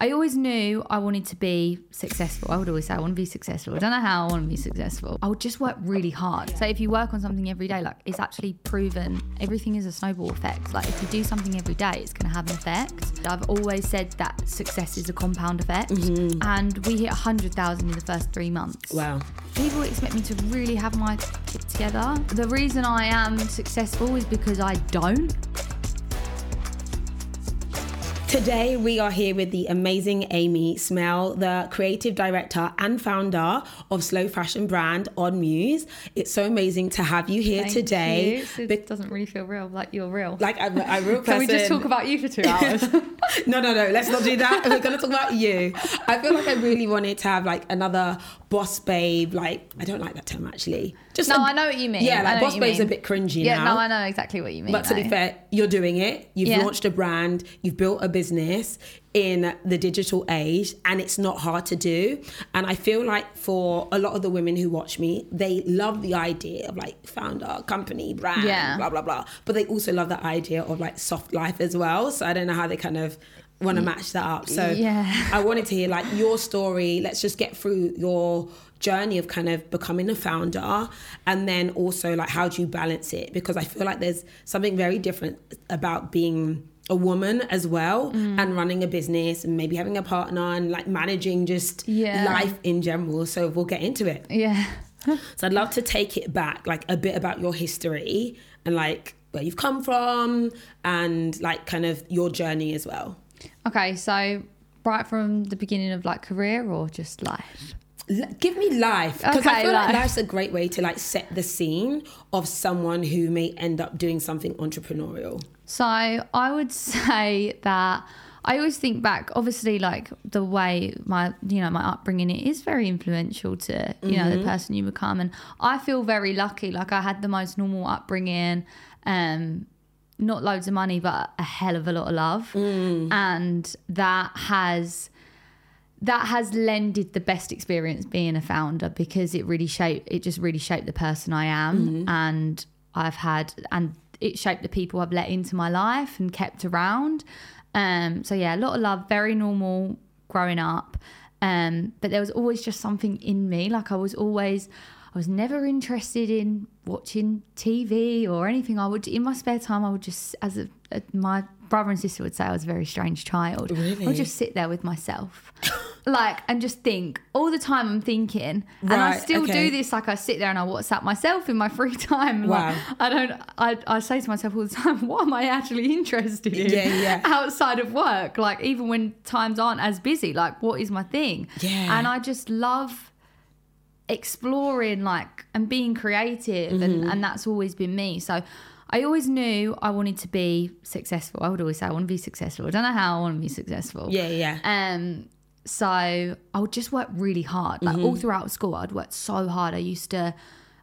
I always knew I wanted to be successful. I would always say I want to be successful. I don't know how I want to be successful. I would just work really hard. So if you work on something every day, like it's actually proven everything is a snowball effect. Like if you do something every day, it's going to have an effect. I've always said that success is a compound effect, mm-hmm. and we hit 100,000 in the first three months. Wow. People expect me to really have my shit together. The reason I am successful is because I don't. Today, we are here with the amazing Amy Smith, the creative director and founder of slow fashion brand Odd Muse. It's so amazing to have you here Thank today. you. It Be- doesn't really feel real, like you're real. like I'm a real person. Can we just talk about you for two hours? no, no, no. Let's not do that. We're gonna talk about you. I feel like I really wanted to have like another boss babe. Like I don't like that term actually. Just no, a- I know what you mean. Yeah, like boss babe's a bit cringy yeah, now. no, I know exactly what you mean. But to be fair, you're doing it. You've Yeah. launched a brand. You've built a business in the digital age, and it's not hard to do. And I feel like for a lot of the women who watch me, they love the idea of like founder, company, brand, Yeah. blah blah blah. But they also love the idea of like soft life as well. So I don't know how they kind of want to mm. match that up. So Yeah. I wanted to hear like your story. Let's just get through your journey of kind of becoming a founder and then also like how do you balance it because I feel like there's something very different about being a woman as well Mm. and running a business and maybe having a partner and like managing just Yeah. life in general so we'll get into it yeah. so I'd love to take it back like a bit about your history and like where you've come from and like kind of your journey as well Okay, so right from the beginning of like career or just life? L- give me life because I Okay, feel like life. life's a great way to like set the scene of someone who may end up doing something entrepreneurial. So I would say that I always think back. Obviously, like the way my you know my upbringing it is very influential to you know the person you become, and I feel very lucky. Like I had the most normal upbringing. Um, not loads of money, but a hell of a lot of love, and that has that has lended the best experience being a founder because it really shaped it just really shaped the person I am and I've had and it shaped the people I've let into my life and kept around. Um so yeah, a lot of love, very normal growing up. Um but there was always just something in me like I was always I was never interested in watching TV or anything. I would in my spare time I would just as a, a my brother and sister would say I was a very strange child. I would just sit there with myself. like and just think all the time I'm thinking. and I still okay. do this. Like I sit there and I WhatsApp myself in my free time. Like, Wow. I don't I, I say to myself all the time, what am I actually interested in Yeah, yeah. outside of work? Like even when times aren't as busy, like what is my thing? Yeah. And I just love exploring like and being creative and, Mm-hmm. and that's always been me so i always knew i wanted to be successful i would always say i want to be successful i don't know how i want to be successful Yeah, yeah. um so i would just work really hard like Mm-hmm. all throughout school i'd work so hard i used to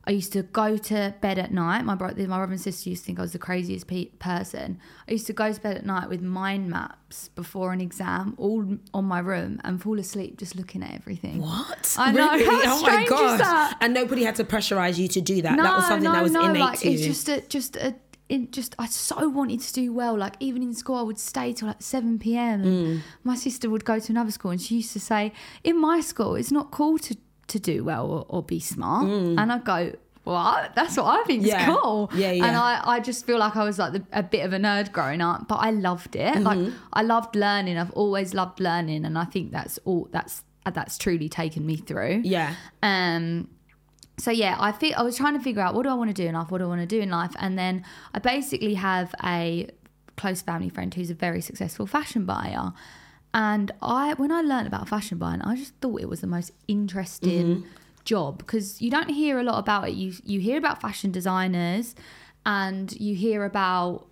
I used to go to bed at night. My brother, my brother and sister used to think I was the craziest pe- person. I used to go to bed at night with mind maps before an exam, all on my room, and fall asleep just looking at everything. What? I know, Really? oh my that? And nobody had to pressurize you to do that. that was something that was innate like to it's just a just a it just I so wanted to do well. Like even in school, I would stay till like seven p.m. Mm. My sister would go to another school, and she used to say, "In my school, it's not cool to to do well or, or be smart." And I go. What? That's what I think is Mm. Yeah. cool. Yeah, yeah. And I, I just feel like I was like the, a bit of a nerd growing up, but I loved it. Like Mm-hmm. I loved learning. I've always loved learning, and I think that's all. That's that's truly taken me through. yeah. Um, so yeah, I feel I was trying to figure out what do I want to do in life, what do I want to do in life, and then I basically have a close family friend who's a very successful fashion buyer, and I when I learned about fashion buying, I just thought it was the most interesting mm-hmm. job because you don't hear a lot about it. You you hear about fashion designers, and you hear about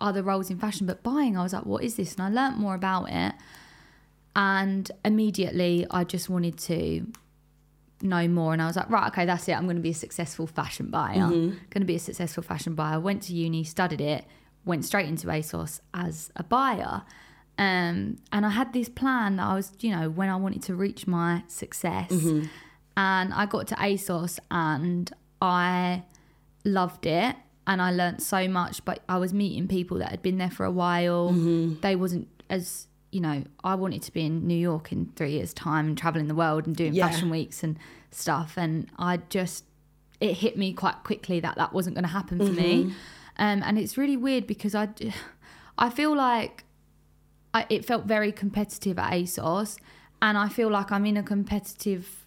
other roles in fashion, but buying, I was like, what is this? And I learnt more about it, and immediately I just wanted to know more. And I was like right okay that's it. I'm going to be a successful fashion buyer. Mm-hmm. Going to be a successful fashion buyer. Went to uni studied it went straight into ASOS as a buyer. Um, and I had this plan that I was you know when I wanted to reach my success. Mm-hmm. And I got to ASOS and I loved it and I learnt so much but I was meeting people that had been there for a while. Mm-hmm. They wasn't as you know, I wanted to be in New York in three years' time and traveling the world and doing Yeah. fashion weeks and stuff. And I just, it hit me quite quickly that that wasn't going to happen for Mm-hmm. me. Um, and it's really weird because I, I feel like I, it felt very competitive at ASOS. And I feel like I'm in a competitive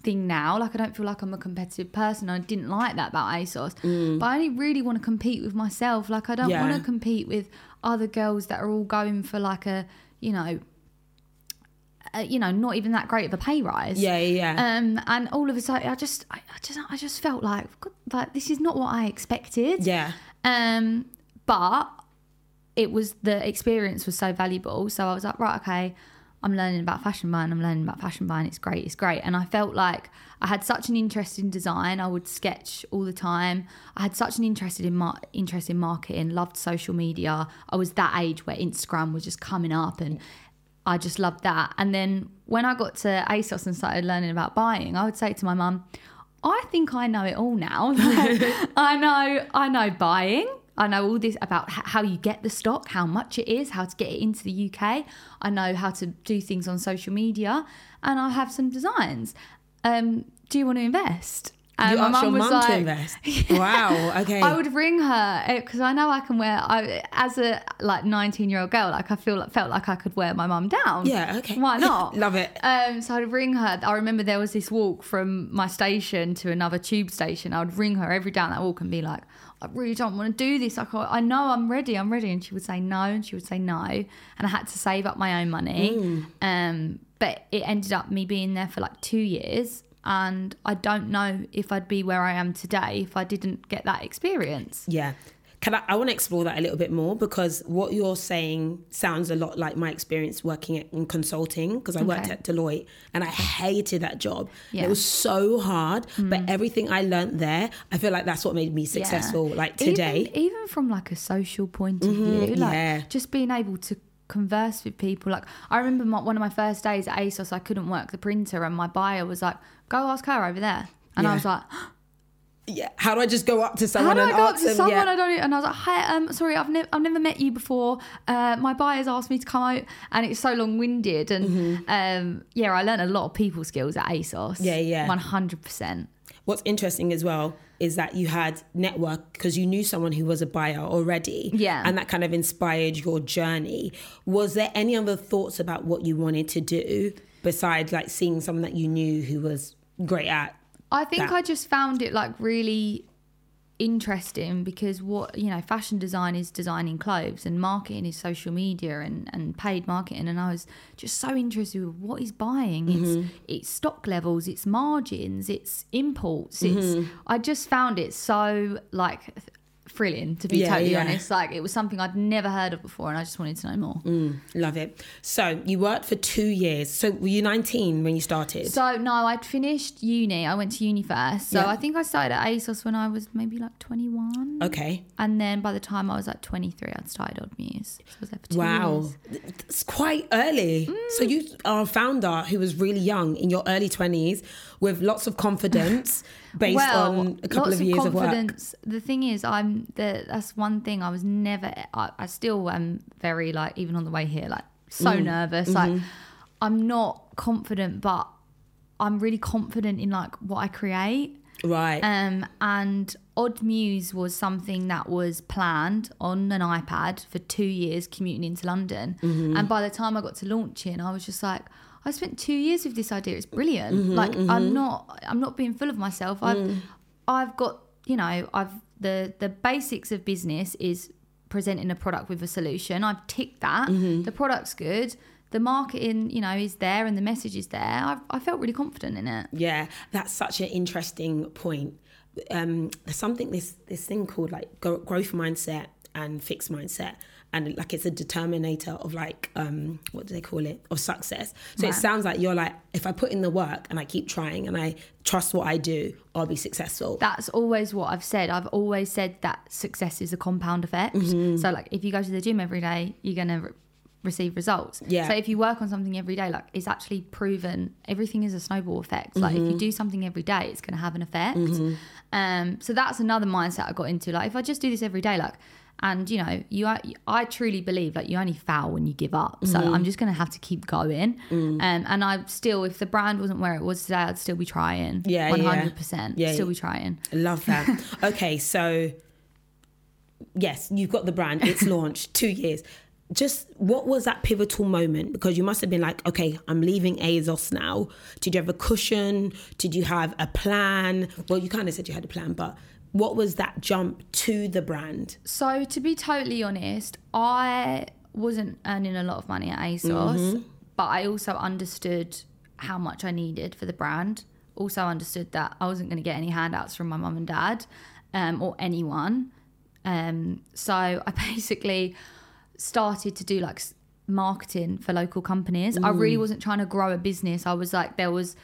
thing now. Like I don't feel like I'm a competitive person. I didn't like that about ASOS. But I only really want to compete with myself. Like I don't Mm. Yeah. want to compete with other girls that are all going for like a, you know, uh, you know, not even that great of a pay rise. Yeah, yeah, yeah. Um, and all of a sudden, I just, I, I just, I just felt like, God, like this is not what I expected. yeah. Um, but it was the experience was so valuable. So I was like, right, okay, I'm learning about fashion buying. I'm learning about fashion buying. It's great. It's great. And I felt like I had such an interest in design. I would sketch all the time. I had such an interest in mar- interest in marketing. Loved social media. I was that age where Instagram was just coming up and. I just loved that. And then when I got to ASOS and started learning about buying, I would say to my mum, I think I know it all now. I know, I know buying. I know all this about how you get the stock, how much it is, how to get it into the UK. I know how to do things on social media, and I have some designs. Um, do you want to invest? And you my asked your mum was mum to like- invest. Wow. Okay. I would ring her because I know I can wear. I as a like nineteen year old girl, like I feel like, felt like I could wear my mum down. yeah. Okay. Why not? Love it. Um, so I'd ring her. I remember there was this walk from my station to another tube station. I would ring her every down that walk and be like, I really don't want to do this. Like, I know I'm ready. I'm ready. And she would say no, and she would say no, and I had to save up my own money. Mm. Um, but it ended up me being there for like two years. And I don't know if I'd be where I am today if I didn't get that experience. Yeah. Can I, I want to explore that a little bit more because what you're saying sounds a lot like my experience working at, in consulting because I worked at Deloitte and I hated that job. Yeah. Mm. It was so hard, but everything I learned there, I feel like that's what made me successful. Like today. Even, even from like a social point of view, like yeah. just being able to converse with people. Like I remember my, one of my first days at ASOS, I couldn't work the printer, and my buyer was like, "Go ask her over there," and I was like. yeah. How do I just go up to someone? How do I and go up to them? someone yeah. I don't? And I was like, "Hi, um, sorry, I've never, I've never met you before. Uh, my buyer's asked me to come out, and it's so long-winded." And Mm-hmm. um, yeah, I learned a lot of people skills at ASOS. Yeah, yeah. one hundred percent. What's interesting as well is that you had network because you knew someone who was a buyer already. Yeah. And that kind of inspired your journey. Was there any other thoughts about what you wanted to do besides like seeing someone that you knew who was great at? I think that. I just found it like really interesting because what you know fashion design is designing clothes and marketing is social media and, and paid marketing and I was just so interested with what is buying it's mm-hmm. it's stock levels it's margins it's imports it's mm-hmm. I just found it so like thrilling to be Yeah, totally yeah. honest like it was something I'd never heard of before and I just wanted to know more mm, Love it. So you worked for two years. So were you 19 when you started? So no, I'd finished uni. I went to uni first. So Yeah. I think I started at ASOS when I was maybe like 21. okay. And then by the time I was like 23, I'd started Odd Muse. So I was there for two Wow. It's quite early. So mm. you are a founder who was really young in your early 20s with lots of confidence based well, on a couple lots of years of, work. confidence. The thing is, I'm the that's one thing I was never. I, I still am very like even on the way here, like so Mm. nervous. Mm-hmm. Like I'm not confident, but I'm really confident in like what I create. Right. Um, and Odd Muse was something that was planned on an iPad for two years commuting into London. Mm-hmm. And by the time I got to launching, I was just like, I spent two years with this idea. It's brilliant. Mm-hmm, like I'm not, I'm not being full of myself. I've, Mm. I've got, you know, I've the the basics of business is presenting a product with a solution. I've ticked that. Mm-hmm. The product's good. The marketing, you know, is there and the message is there. I've, I felt really confident in it. Yeah, that's such an interesting point. Um, there's something this this thing called like growth mindset and fixed mindset, and like it's a determinator of like um, what do they call it of success. So it sounds like you're like if I put in the work and I keep trying and I trust what I do, I'll be successful. that's always what I've said. I've always said that success is a compound effect. Mm-hmm. So, like, if you go to the gym every day, you're going to re- receive results. Yeah. So, if you work on something every day, like, it's actually proven everything is a snowball effect. Like, if Mm-hmm. you do something every day, it's going to have an effect. Um, so, that's another mindset I got into. Like, if I just do this every day, like, And you know, you are, I truly believe like you only fail when you give up. So Mm-hmm. I'm just gonna have to keep going. Mm. Um, and I still, if the brand wasn't where it was today, I'd still be trying. Yeah, yeah. one hundred percent. Yeah, Still be trying. I Love that. okay, so yes, you've got the brand. It's launched two years. Just what was that pivotal moment? Because you must have been like, okay, I'm leaving ASOS now. Did you have a cushion? Did you have a plan? Well, you kind of said you had a plan, but what was that jump to the brand? So to be totally honest, I wasn't earning a lot of money at ASOS, Mm-hmm. but I also understood how much I needed for the brand. Also understood that I wasn't going to get any handouts from my mum and dad um, or anyone. Um, so I basically started to do like marketing for local companies. I really wasn't trying to grow a business. I was like, there was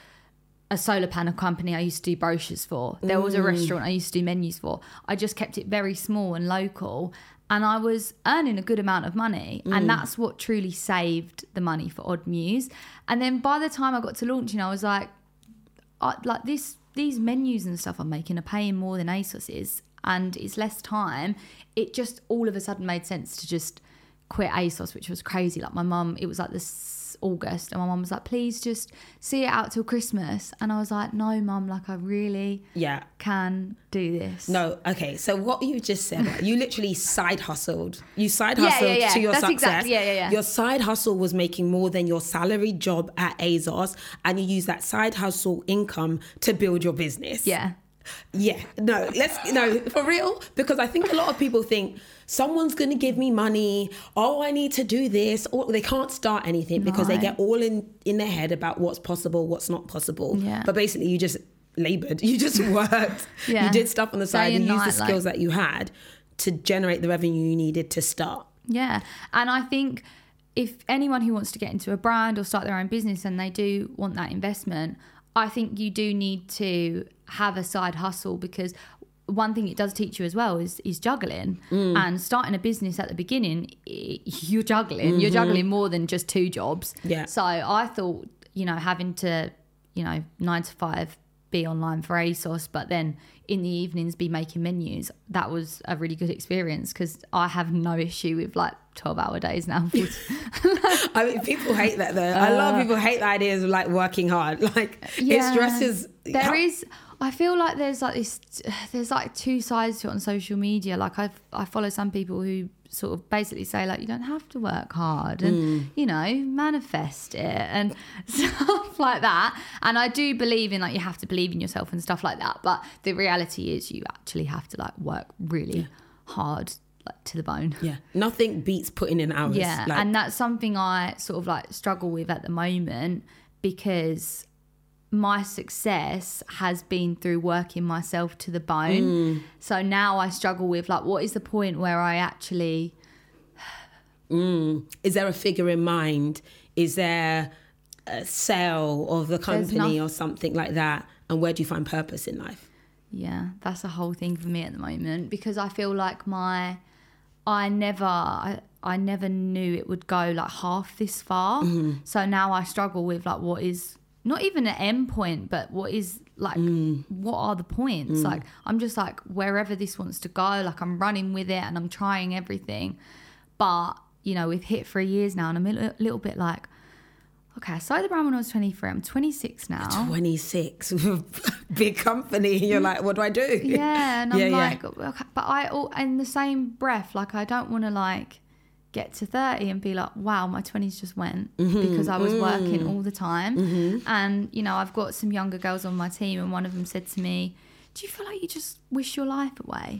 a solar panel company I used to do brochures for. There was a mm. restaurant I used to do menus for. I just kept it very small and local. And I was earning a good amount of money. And mm. that's what truly saved the money for Odd Muse. And then by the time I got to launching, I was like, I, like this these menus and stuff I'm making are paying more than ASOS is, and it's less time. It just all of a sudden made sense to just quit ASOS, which was crazy. Like my mum, it was like this August, and my mum was like, "Please just see it out till Christmas," and I was like, "No, mum, like I really Yeah. can do this." No, okay. So what you just said, you literally side hustled. You side Yeah, yeah, hustled yeah. to your That's success. exactly- yeah, yeah, yeah. Your side hustle was making more than your salary job at ASOS, and you use that side hustle income to build your business. Yeah, Yeah, no, let's no for real because I think a lot of people think someone's going to give me money. Oh, I need to do this, or they can't start anything because they get all in in their head about what's possible, what's not possible. Yeah. But basically, you just labored, you just worked, Yeah. you did stuff on the side Day and used the night, like- skills that you had to generate the revenue you needed to start. Yeah. And I think if anyone who wants to get into a brand or start their own business and they do want that investment, I think you do need to have a side hustle because one thing it does teach you as well is is juggling. Mm. And starting a business at the beginning you're juggling. You're mm-hmm. juggling more than just two jobs. Yeah. so i thought you know having to you know 9 to 5 be online for ASOS, but then in the evenings be making menus. That was a really good experience because I have no issue with like 12 hour days now. I mean, people hate that though. a lot of people hate the ideas of like working hard. Like it stresses. There is. I feel like there's like this. There's like two sides to it on social media. Like I, I follow some people who sort of basically say like you don't have to work hard and Mm. you know manifest it and stuff like that. And I do believe in like you have to believe in yourself and stuff like that. But the reality is you actually have to like work really hard like to the bone. Yeah, nothing beats putting in hours. Yeah, Like, and that's something I sort of like struggle with at the moment because my success has been through working myself to the bone. Mm. So now I struggle with like, what is the point where I actually, is there a figure in mind? Is there a sale of the company noth- or something like that? And where do you find purpose in life? yeah, that's a whole thing for me at the moment because I feel like my, I never, I, I never knew it would go like half this far. Mm-hmm. So now I struggle with like, what is not even an end point, but what is like, Mm. what are the points? Like, I'm just like, wherever this wants to go, like, I'm running with it and I'm trying everything. But, you know, we've hit three years now and I'm a little, little bit like, okay, I started the brand when I was 23. I'm 26 now. 26, big company. You're like, what do I do? Yeah, and I'm Yeah, yeah. like, okay, but I, al- in the same breath, like, I don't want to like get to 30 and be like, wow, my 20s just went Mm-hmm. because I was Mm. working all the time. And, you know, I've got some younger girls on my team, and one of them said to me, Do you feel like you just wish your life away?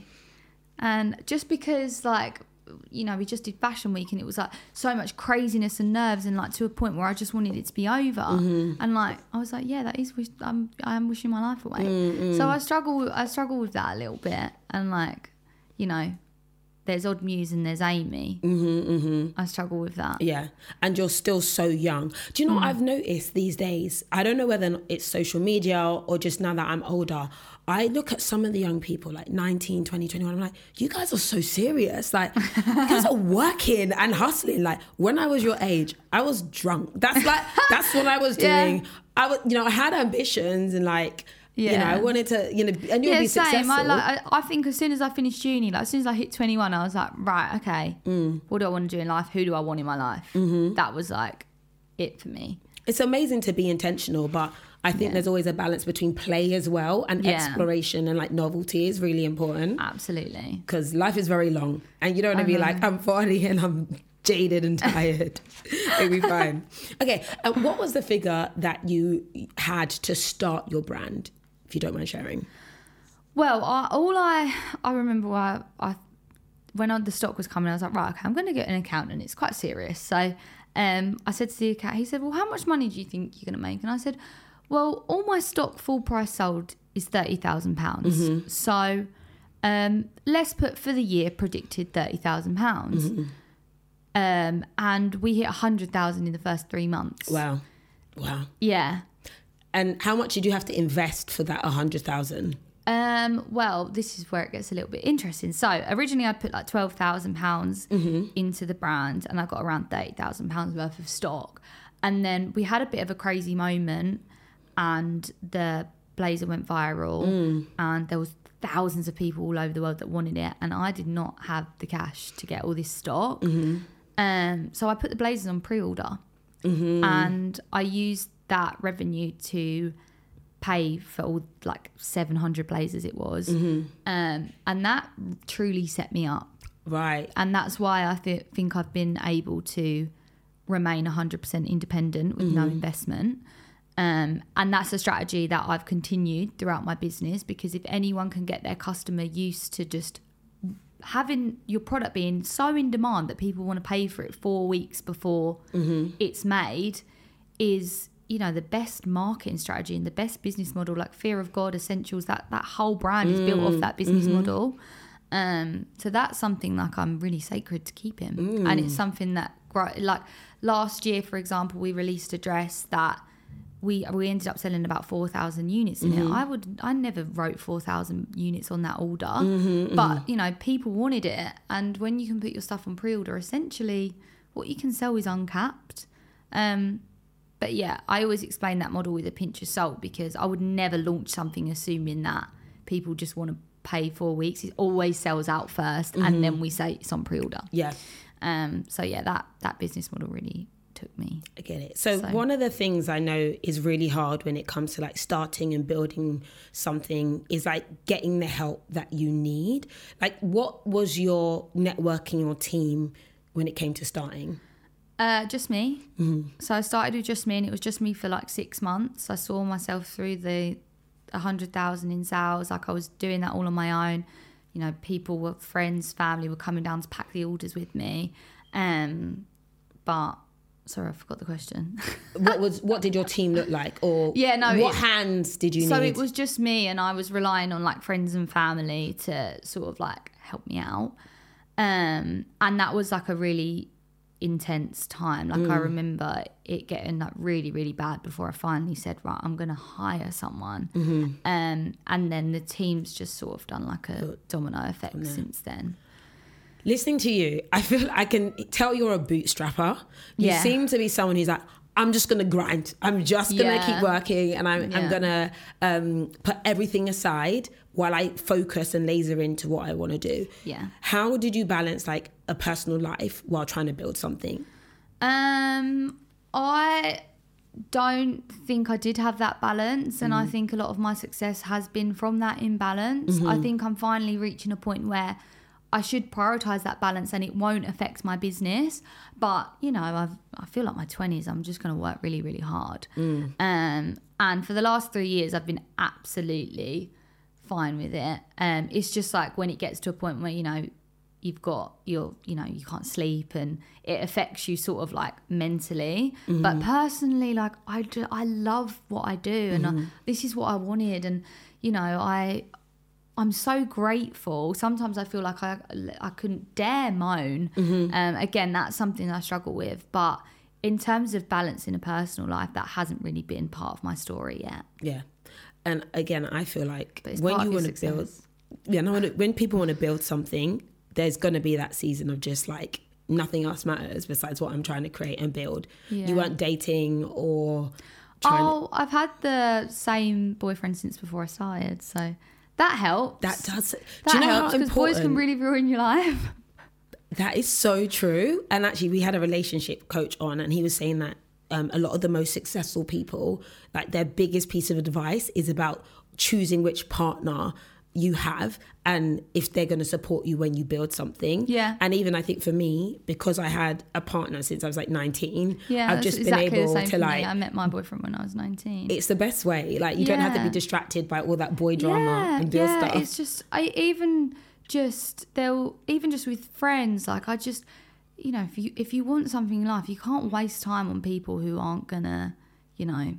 And just because, like, you know, we just did fashion week and it was like so much craziness and nerves and like to a point where I just wanted it to be over. Mm-hmm. And like I was like, yeah, that is wish I'm I am wishing my life away. Mm, So I struggle I struggle with that a little bit. And like, you know, there's Odd Muse and there's Amy. Mm-hmm, I struggle with that. Yeah, and you're still so young. Do you know what I've noticed these days? I don't know whether it's social media or just now that I'm older. I look at some of the young people, like 19, 20, 21. I'm like, you guys are so serious. Like, you guys are working and hustling. Like, when I was your age, I was drunk. That's like, that's what I was Yeah. doing. I was, you know, I had ambitions and like, You know, I wanted to, you know, and you'll yeah, be same. successful. I, like, I, I think as soon as I finished uni, like as soon as I hit 21, I was like, right, okay, Mm. what do I want to do in life? Who do I want in my life? Mm-hmm. That was like it for me. it's amazing to be intentional, but I think Yeah. there's always a balance between play as well and Yeah. exploration and like novelty is really important Absolutely. because life is very long and you don't want to be like, I'm 40 and I'm jaded and tired. It'll be fine. Okay, and what was the figure that you had to start your brand, you don't mind sharing? Well, I, all I I remember I, I when I, the stock was coming, I was like, right, okay, I'm going to get an accountant. It's quite serious. So um, I said to the account, he said, well, how much money do you think you're going to make? And I said, well, all my stock full price sold is thirty pounds. So um, let's put for the year predicted thirty thousand pounds. Um, and we hit a hundred thousand in the first three months. Wow. Wow. Yeah. And how much did you have to invest for that 100,000? Um, well, this is where it gets a little bit interesting. So originally I'd put like twelve thousand pounds into the brand and I got around thirty thousand pounds worth of stock. And then we had a bit of a crazy moment and the blazer went viral and there was thousands of people all over the world that wanted it and I did not have the cash to get all this stock. Um, so I put the blazers on pre-order and I used that revenue to pay for all like 700 blazers it was. Um, and that truly set me up. Right. and that's why i th- think i've been able to remain 100% independent with no investment. Um, and that's a strategy that i've continued throughout my business because if anyone can get their customer used to just having your product being so in demand that people want to pay for it four weeks before it's made is you know the best marketing strategy and the best business model like fear of god essentials that that whole brand is built off mm, that business mm-hmm. model. Um so that's something like i'm really sacred to keep him. And it's mm. something that like last year for example we released a dress that we we ended up selling about 4000 units in it. Mm-hmm. I would i never wrote 4000 units on that order mm-hmm, but you know people wanted it. And when you can put your stuff on pre-order essentially what you can sell is uncapped. Um but yeah, I always explain that model with a pinch of salt because I would never launch something assuming that people just want to pay four weeks. It always sells out 1st and then we say it's on pre-order. Yeah. Um, so yeah, that that business model really took me. I get it. So, So- one of the things I know is really hard when it comes to like starting and building something is like getting the help that you need. Like, what was your networking or team when it came to starting? Uh, just me. So I started with just me, and it was just me for like six months. I saw myself through the a hundred thousand in sales. Like I was doing that all on my own. You know, people were friends, family were coming down to pack the orders with me. Um, but sorry, I forgot the question. What was what did your team look like, or Yeah, no, what it- hands did you so need? it was just me, and I was relying on like friends and family to sort of like help me out. Um, and that was like a really intense time. Like Mm. I remember it getting like really, really bad before I finally said, right, I'm gonna hire someone. Mm-hmm. Um, and then the team's just sort of done like a domino effect since then. Listening to you, I feel I can tell you're a bootstrapper. You Yeah. seem to be someone who's like, I'm just gonna grind. I'm just gonna Yeah. keep working, and I'm, I'm gonna um, put everything aside while I focus and laser into what I want to do. Yeah. How did you balance like a personal life while trying to build something? Um, I don't think I did have that balance, and I think a lot of my success has been from that imbalance. I think I'm finally reaching a point where I should prioritize that balance, and it won't affect my business. But you know, I've I feel like my twenties. I'm just going to work really, really hard. Um, and for the last three years, I've been absolutely fine with it. Um, it's just like when it gets to a point where you know you've got your you know you can't sleep and it affects you sort of like mentally. Mm-hmm. But personally like I, do, I love what I do and I, this is what I wanted and you know I I'm so grateful. Sometimes I feel like I I couldn't dare moan. Mm-hmm. Um, again that's something I struggle with. But in terms of balance in a personal life that hasn't really been part of my story yet. Yeah. And again, I feel like when you want to build, yeah, no, when people want to build something, there's going to be that season of just like nothing else matters besides what I'm trying to create and build. Yeah. You weren't dating or trying to- Oh, I've had the same boyfriend since before I started, so that helps. that does. that do you know helps because boys can really ruin your life. That is so true. And actually, we had a relationship coach on, and he was saying that um, a lot of the most successful people, like their biggest piece of advice is about choosing which partner you have and if they're going to support you when you build something. Yeah. And even I think for me, because I had a partner since I was like 19, Yeah, I've just exactly been able to for me. like. I met my boyfriend when I was nineteen. it's the best way. Like you don't have to be distracted by all that boy drama and build stuff. It's just I even just they'll even just with friends like I just you know if you if you want something in life you can't waste time on people who aren't gonna you know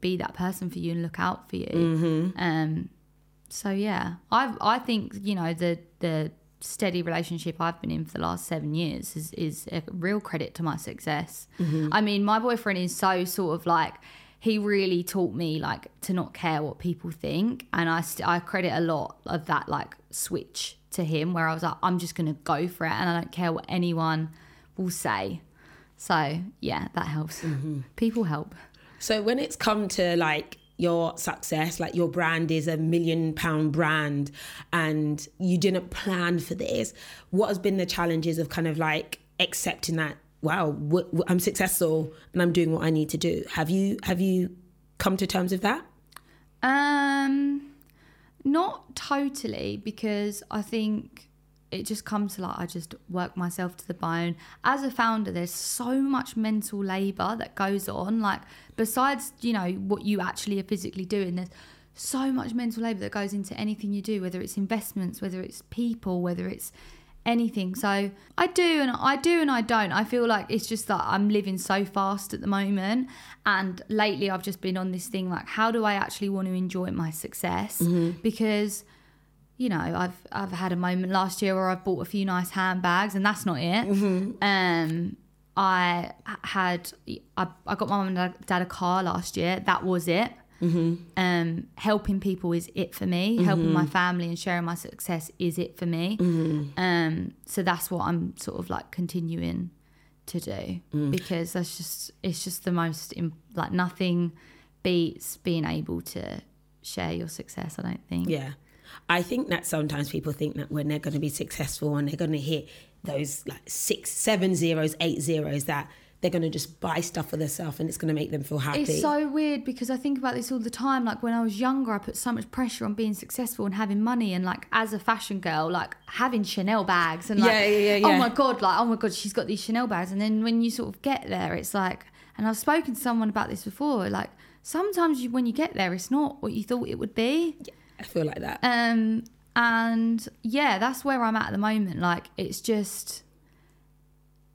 be that person for you and look out for you. Mm-hmm. Um. So yeah, I I think you know the the steady relationship I've been in for the last seven years is is a real credit to my success. Mm-hmm. I mean, my boyfriend is so sort of like he really taught me like to not care what people think, and I st- I credit a lot of that like switch to him where I was like I'm just gonna go for it and I don't care what anyone will say. So yeah, that helps. Mm-hmm. People help. So when it's come to like your success, like your brand is a million pound brand and you didn't plan for this, what has been the challenges of kind of like accepting that wow, w- w- I'm successful and I'm doing what I need to do. Have you have you come to terms with that? Um, not totally because I think it just comes to like I just work myself to the bone. As a founder, there's so much mental labor that goes on. Like besides, you know, what you actually are physically doing, there's so much mental labor that goes into anything you do, whether it's investments, whether it's people, whether it's anything. So I do and I do and I don't. I feel like it's just that I'm living so fast at the moment. And lately I've just been on this thing like how do I actually want to enjoy my success? Mm-hmm. Because you know, I've I've had a moment last year where I've bought a few nice handbags and that's not it. Um I had I, I got my mum and dad, a car last year. That was it. Um, helping people is it for me. Helping my family and sharing my success is it for me. Um, so that's what I'm sort of like continuing to do because that's just it's just the most like nothing beats being able to share your success. I don't think. Yeah. I think that sometimes people think that when they're going to be successful and they're going to hit those like six, seven zeros, eight zeros, that they're going to just buy stuff for themselves and it's going to make them feel happy. It's so weird because I think about this all the time. Like when I was younger, I put so much pressure on being successful and having money, and like as a fashion girl, like having Chanel bags and like, Yeah, yeah, yeah, oh my god, like oh my god, she's got these Chanel bags. And then when you sort of get there, it's like, and I've spoken to someone about this before. Like sometimes you, when you get there, it's not what you thought it would be. I feel like that. Um, and yeah, that's where I'm at at the moment. Like it's just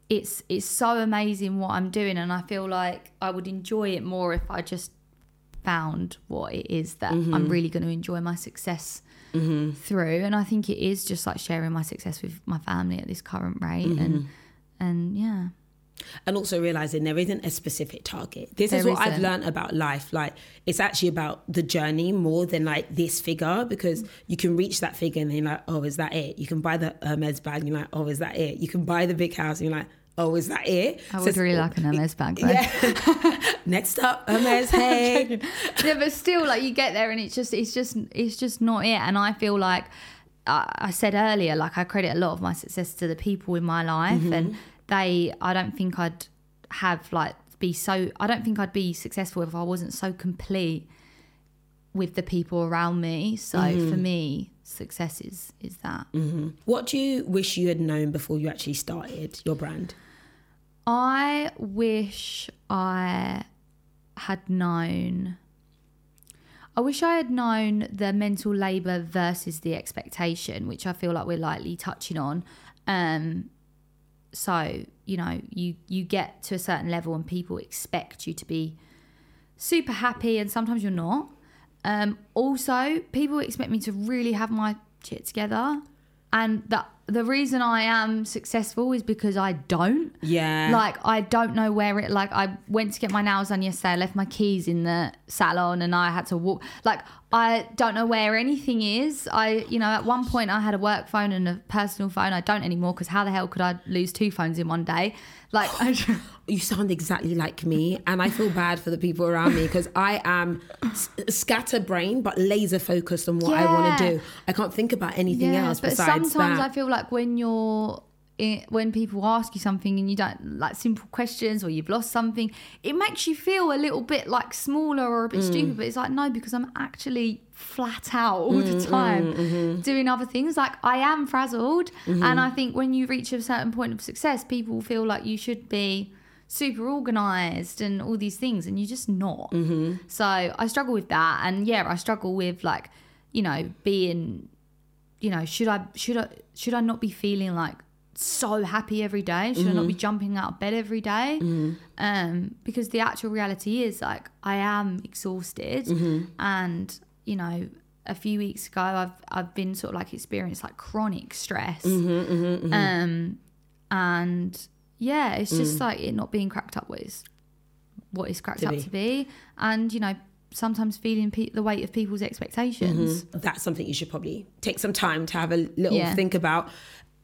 it's it's so amazing what I'm doing and I feel like I would enjoy it more if I just found what it is that I'm mm-hmm. really going to enjoy my success mm-hmm. through. And I think it is just like sharing my success with my family at this current rate and mm-hmm. and yeah and also realizing there isn't a specific target. This is There what I've learned about life. Like it's actually about the journey more than like this figure because you can reach that figure and then you're like, oh, is that it? You can buy the Hermes bag and you're like, oh, is that it? You can buy the big house and you're like, oh, is that it? I So would really like an Hermes bag though. Yeah. Next up, Hermes. Hey. yeah, but still, like you get there and it's just, it's just, it's just not it. And I feel like uh, I said earlier, like I credit a lot of my success to the people in my life, Mm-hmm. and they, I don't think I'd have like be so. I don't think I'd be successful if I wasn't so complete with the people around me. So Mm-hmm. for me, success is is that. What do you wish you had known before you actually started your brand? I wish I had known. I wish I had known the mental labor versus the expectation, which I feel like we're lightly touching on. Um, so you know, you you get to a certain level and people expect you to be super happy, and sometimes you're not. Um, also, people expect me to really have my shit together, and that the reason I am successful is because I don't. Yeah. Like I don't know where it. Like I went to get my nails done yesterday. I left my keys in the salon, and I had to walk. Like I don't know where anything is. I, you know, at one point I had a work phone and a personal phone. I don't anymore because how the hell could I lose two phones in one day? Like you sound exactly like me, and I feel bad for the people around me because I am s- scatterbrained but laser focused on what I want to do. I can't think about anything yeah, else but besides sometimes that. I feel like when you're i when people ask you something and you don't like simple questions or you've lost something, it makes you feel a little bit like smaller or a Mm. bit stupid. But it's like no, because I'm actually flat out all Mm, the time mm-hmm. doing other things. Like I am frazzled, and I think when you reach a certain point of success, people feel like you should be super organized and all these things and you're just not Mm-hmm. so i struggle with that and yeah i struggle with like you know being you know should i should i should i not be feeling like so happy every day should i not be Mm-hmm. jumping out of bed every day? um because the actual reality is like i am exhausted Mm-hmm. and you know a few weeks ago i've i've been sort of like experienced like chronic stress Mm-hmm, um and yeah it's Mm. just like it not being cracked up with what it's cracked To up be. to be and you know sometimes feeling pe- the weight of people's expectations mm-hmm. That's something you should probably take some time to have a little Yeah. think about.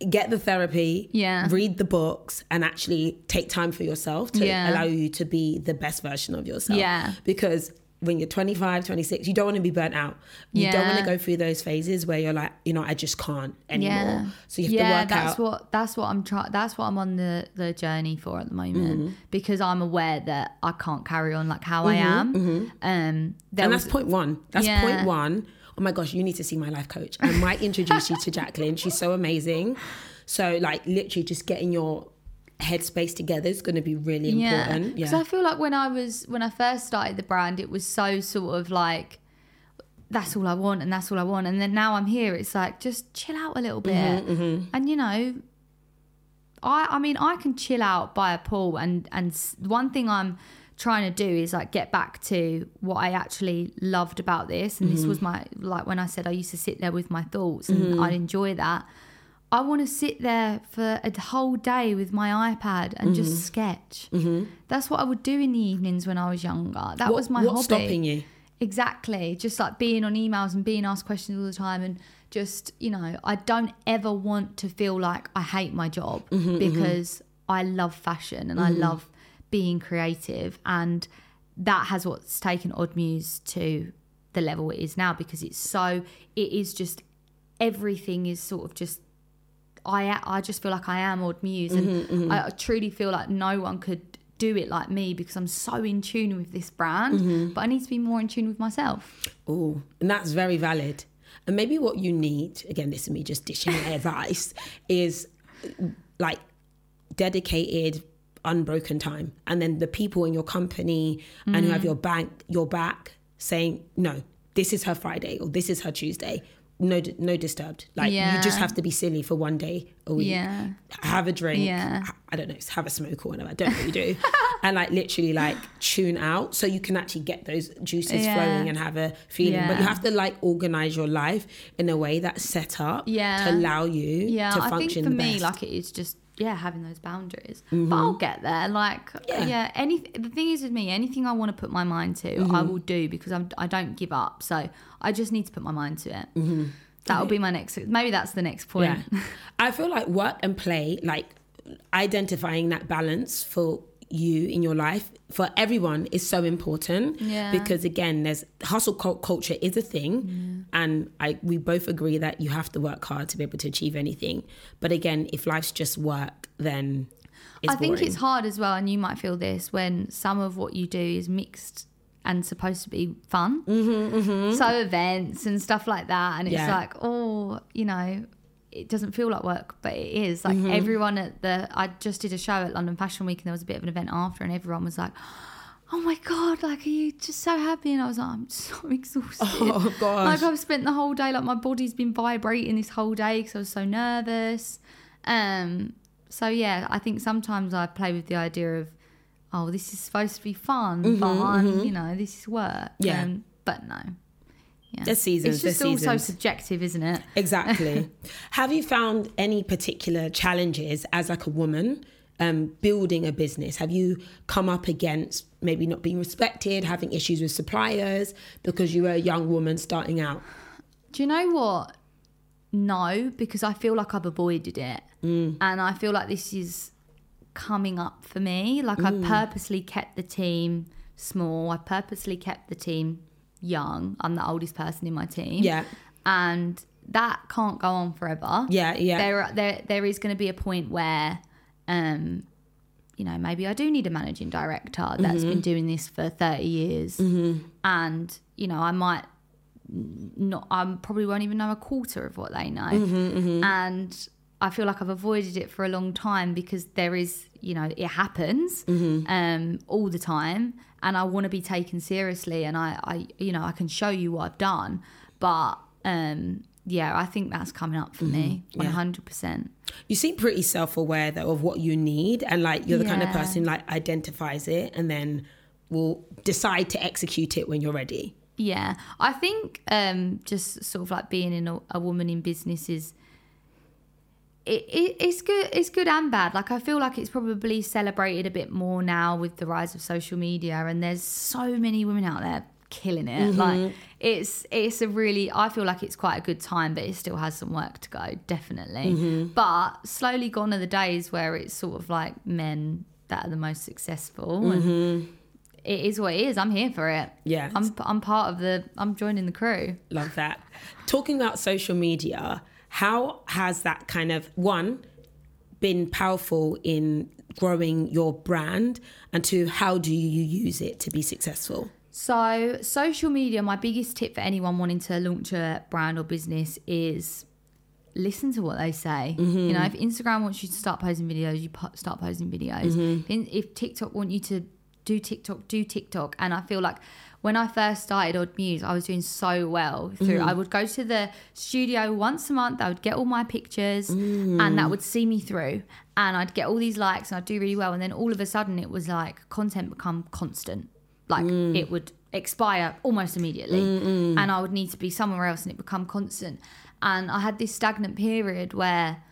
Get the therapy, Yeah. read the books, and actually take time for yourself to Yeah. allow you to be the best version of yourself. Yeah. Because when you're 25, 26, you don't want to be burnt out. You don't want to go through those phases where you're like, you know, I just can't anymore. Yeah. So you have yeah, to work that's out. what that's what I'm trying. That's what I'm on the the journey for at the moment Mm-hmm. because I'm aware that I can't carry on like how I am. Mm-hmm. Um, and was, that's point one. That's Yeah. point one. Oh my gosh, you need to see my life coach. I might introduce you to Jacqueline. She's so amazing. So like literally just getting your headspace together is going to be really important. yeah, because Yeah. I feel like when I was when I first started the brand, it was so sort of like that's all I want and that's all I want, and then now I'm here. It's like just chill out a little bit, Mm-hmm, and you know. I, I mean I can chill out by a pool and and one thing I'm trying to do is like get back to what I actually loved about this and Mm-hmm. this was my like when I said I used to sit there with my thoughts and I'd enjoy that I want to sit there for a whole day with my iPad and Mm-hmm. just sketch that's what I would do in the evenings when I was younger that What- was my what's hobby stopping you? Exactly. Just like being on emails and being asked questions all the time. And just, you know, I don't ever want to feel like I hate my job Mm-hmm, because I love fashion and I love being creative. And that has what's taken Odd Muse to the level it is now because it's so, it is just, everything is sort of just I I just feel like I am Odd Muse, and Mm-hmm, I truly feel like no one could do it like me because I'm so in tune with this brand. Mm-hmm. But I need to be more in tune with myself. Oh, and that's very valid. And maybe what you need, again, this is me just dishing advice, is like dedicated, unbroken time. And then the people in your company and who have your bank, your back saying, no, this is her Friday or this is her Tuesday. No, no disturbed. Like you just have to be silly for one day a week. Yeah. Have a drink. Yeah. I don't know, have a smoke or whatever. I don't know what you do. and like literally like tune out so you can actually get those juices Yeah. flowing and have a feeling. But you have to like organize your life in a way that's set up Yeah. to allow you Yeah, to I think function for the me, best. like it is just yeah having those boundaries. But mm-hmm. I'll get there. Like Yeah. yeah, any the thing is with me, anything I want to put my mind to, I mm-hmm. will do because I'm I don't give up. So I just need to put my mind to it. Mm-hmm. That'll be my next. Maybe that's the next point. Yeah. I feel like work and play, like identifying that balance for you in your life for everyone is so important Yeah. because again there's hustle culture is a thing and I we both agree that you have to work hard to be able to achieve anything but again if life's just work then it's I think it's hard as well, and you might feel this when some of what you do is mixed and supposed to be fun. Mm-hmm, So events and stuff like that, and it's Yeah. like, oh, you know, it doesn't feel like work, but it is. Like Mm-hmm. everyone at the, I just did a show at London Fashion Week, and there was a bit of an event after, and everyone was like. Oh my god! Like, are you just so happy? And I was like, I'm so exhausted. Oh, gosh. Like, I've spent the whole day, like, my body's been vibrating this whole day because I was so nervous. Um, so yeah, I think sometimes I play with the idea of, oh, this is supposed to be fun, but I'm, you know, this is work. Mm-hmm, Yeah. Um, but no, yeah. There's seasons, It's just there's also seasons. subjective, isn't it? Exactly. Have you found any particular challenges as like a woman um, building a business? Have you come up against maybe not being respected, having issues with suppliers because you were a young woman starting out? Do you know what? No, because I feel like I've avoided it. Mm. And I feel like this is coming up for me. Like Mm. I purposely kept the team small. I purposely kept the team young. I'm the oldest person in my team. Yeah. And that can't go on forever. Yeah, yeah. There there there is going to be a point where um you know, maybe I do need a managing director that's Mm-hmm. been doing this for 30 years. And, you know, I might not I probably won't even know a quarter of what they know. Mm-hmm, And I feel like I've avoided it for a long time because there is, you know, it happens Mm-hmm. um, all the time, and I want to be taken seriously. And I, I, you know, I can show you what I've done, but um, yeah, I think that's coming up for me, Mm-hmm. one Yeah. hundred percent. You seem pretty self-aware though of what you need, and like you're the kind of person like identifies it and then will decide to execute it when you're ready. Yeah, I think um, just sort of like being in a, a woman in business is. It, it, it's good. It's good and bad. Like I feel like it's probably celebrated a bit more now with the rise of social media, and there's so many women out there killing it. Mm-hmm. Like it's it's a really. I feel like it's quite a good time, but it still has some work to go, definitely. Mm-hmm. But slowly gone are the days where it's sort of like men that are the most successful, and mm-hmm. it is what it is. I'm here for it. Yeah. I'm I'm part of the. I'm joining the crew. Love that. Talking about social media, how has that kind of one been powerful in growing your brand, and two, how do you use it to be successful? So, social media, my biggest tip for anyone wanting to launch a brand or business is listen to what they say. You know, mm-hmm. if Instagram wants you to start posting videos, you po- start posting videos. Mm-hmm. If, in- if TikTok want you to do TikTok, do TikTok. And I feel like when I first started Odd Muse, I was doing so well through. Mm-hmm. I would go to the studio once a month. I would get all my pictures, and that mm. would see me through. And I'd get all these likes, and I'd do really well. And then all of a sudden, it was like content become constant like mm. it would expire almost immediately and i would need to be somewhere else and it become constant and i had this stagnant period where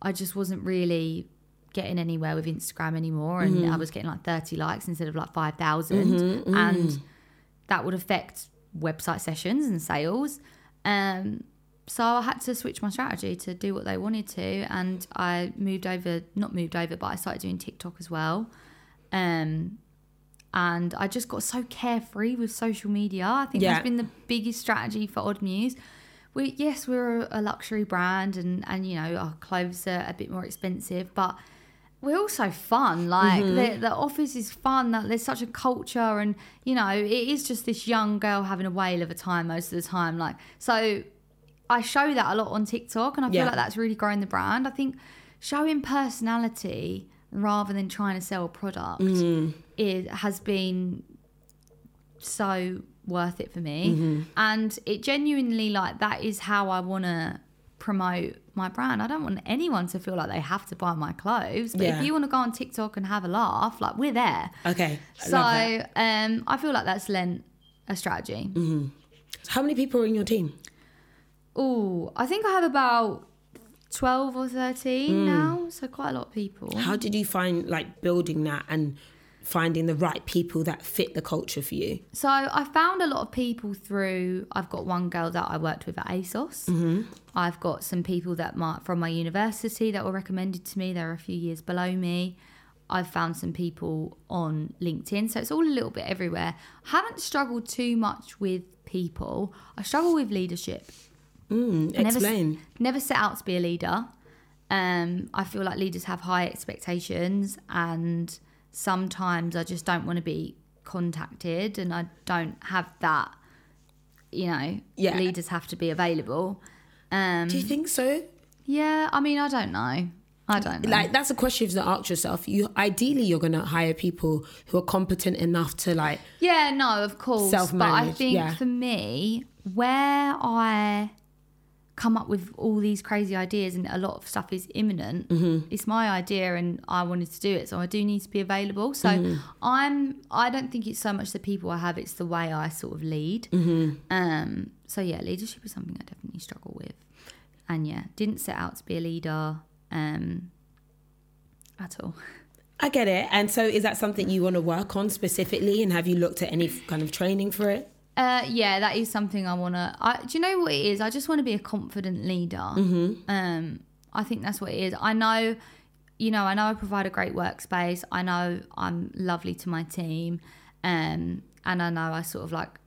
i just wasn't really getting anywhere with instagram anymore and i mm-hmm. was getting like 30 likes instead of like 5000 mm-hmm. and that would affect website sessions and sales um so I had to switch my strategy to do what they wanted to, and I moved over, not moved over, but I started doing TikTok as well. Um, and I just got so carefree with social media. I think Yeah. that's been the biggest strategy for Odd Muse. We yes, we're a, a luxury brand, and and you know our clothes are a bit more expensive, but we're also fun. Like the mm-hmm. the office is fun. That there's such a culture, and you know it is just this young girl having a whale of a time most of the time. Like so, I show that a lot on TikTok, and I feel Yeah. like that's really growing the brand. I think showing personality rather than trying to sell a product mm-hmm. it has been so worth it for me mm-hmm. and it genuinely like that is how i want to promote my brand i don't want anyone to feel like they have to buy my clothes but Yeah. if you want to go on tiktok and have a laugh like we're there Okay. I so um i feel like that's lent a strategy How many people are in your team? oh i think i have about 12 or 13 now so quite a lot of people How did you find like building that and finding the right people that fit the culture for you? So I found a lot of people through. I've got one girl that I worked with at ASOS. I've got some people that my, from my university that were recommended to me. They're a few years below me. I've found some people on LinkedIn. So it's all a little bit everywhere. I haven't struggled too much with people. I struggle with leadership. Mm, I never explain. Never set out to be a leader. Um, I feel like leaders have high expectations, and sometimes I just don't want to be contacted, and I don't have that. You know, Yeah. leaders have to be available. Um, Do you think so? yeah, I mean, I don't know. I don't know. Like that's a question you've to ask yourself. You ideally you're gonna hire people who are competent enough to like Yeah, no, of course. But I think yeah. for me, where I come up with all these crazy ideas and a lot of stuff is imminent it's my idea and i wanted to do it so i do need to be available so i'm i don't think it's so much the people i have it's the way i sort of lead um so yeah leadership is something i definitely struggle with and yeah didn't set out to be a leader um at all I get it. And so, is that something you want to work on specifically? And have you looked at any kind of training for it? Uh, yeah, that is something I want to. Do you know what it is? I just want to be a confident leader. Mm-hmm. Um, I think that's what it is. I know, you know, I know I provide a great workspace. I know I'm lovely to my team, um, and I know I sort of like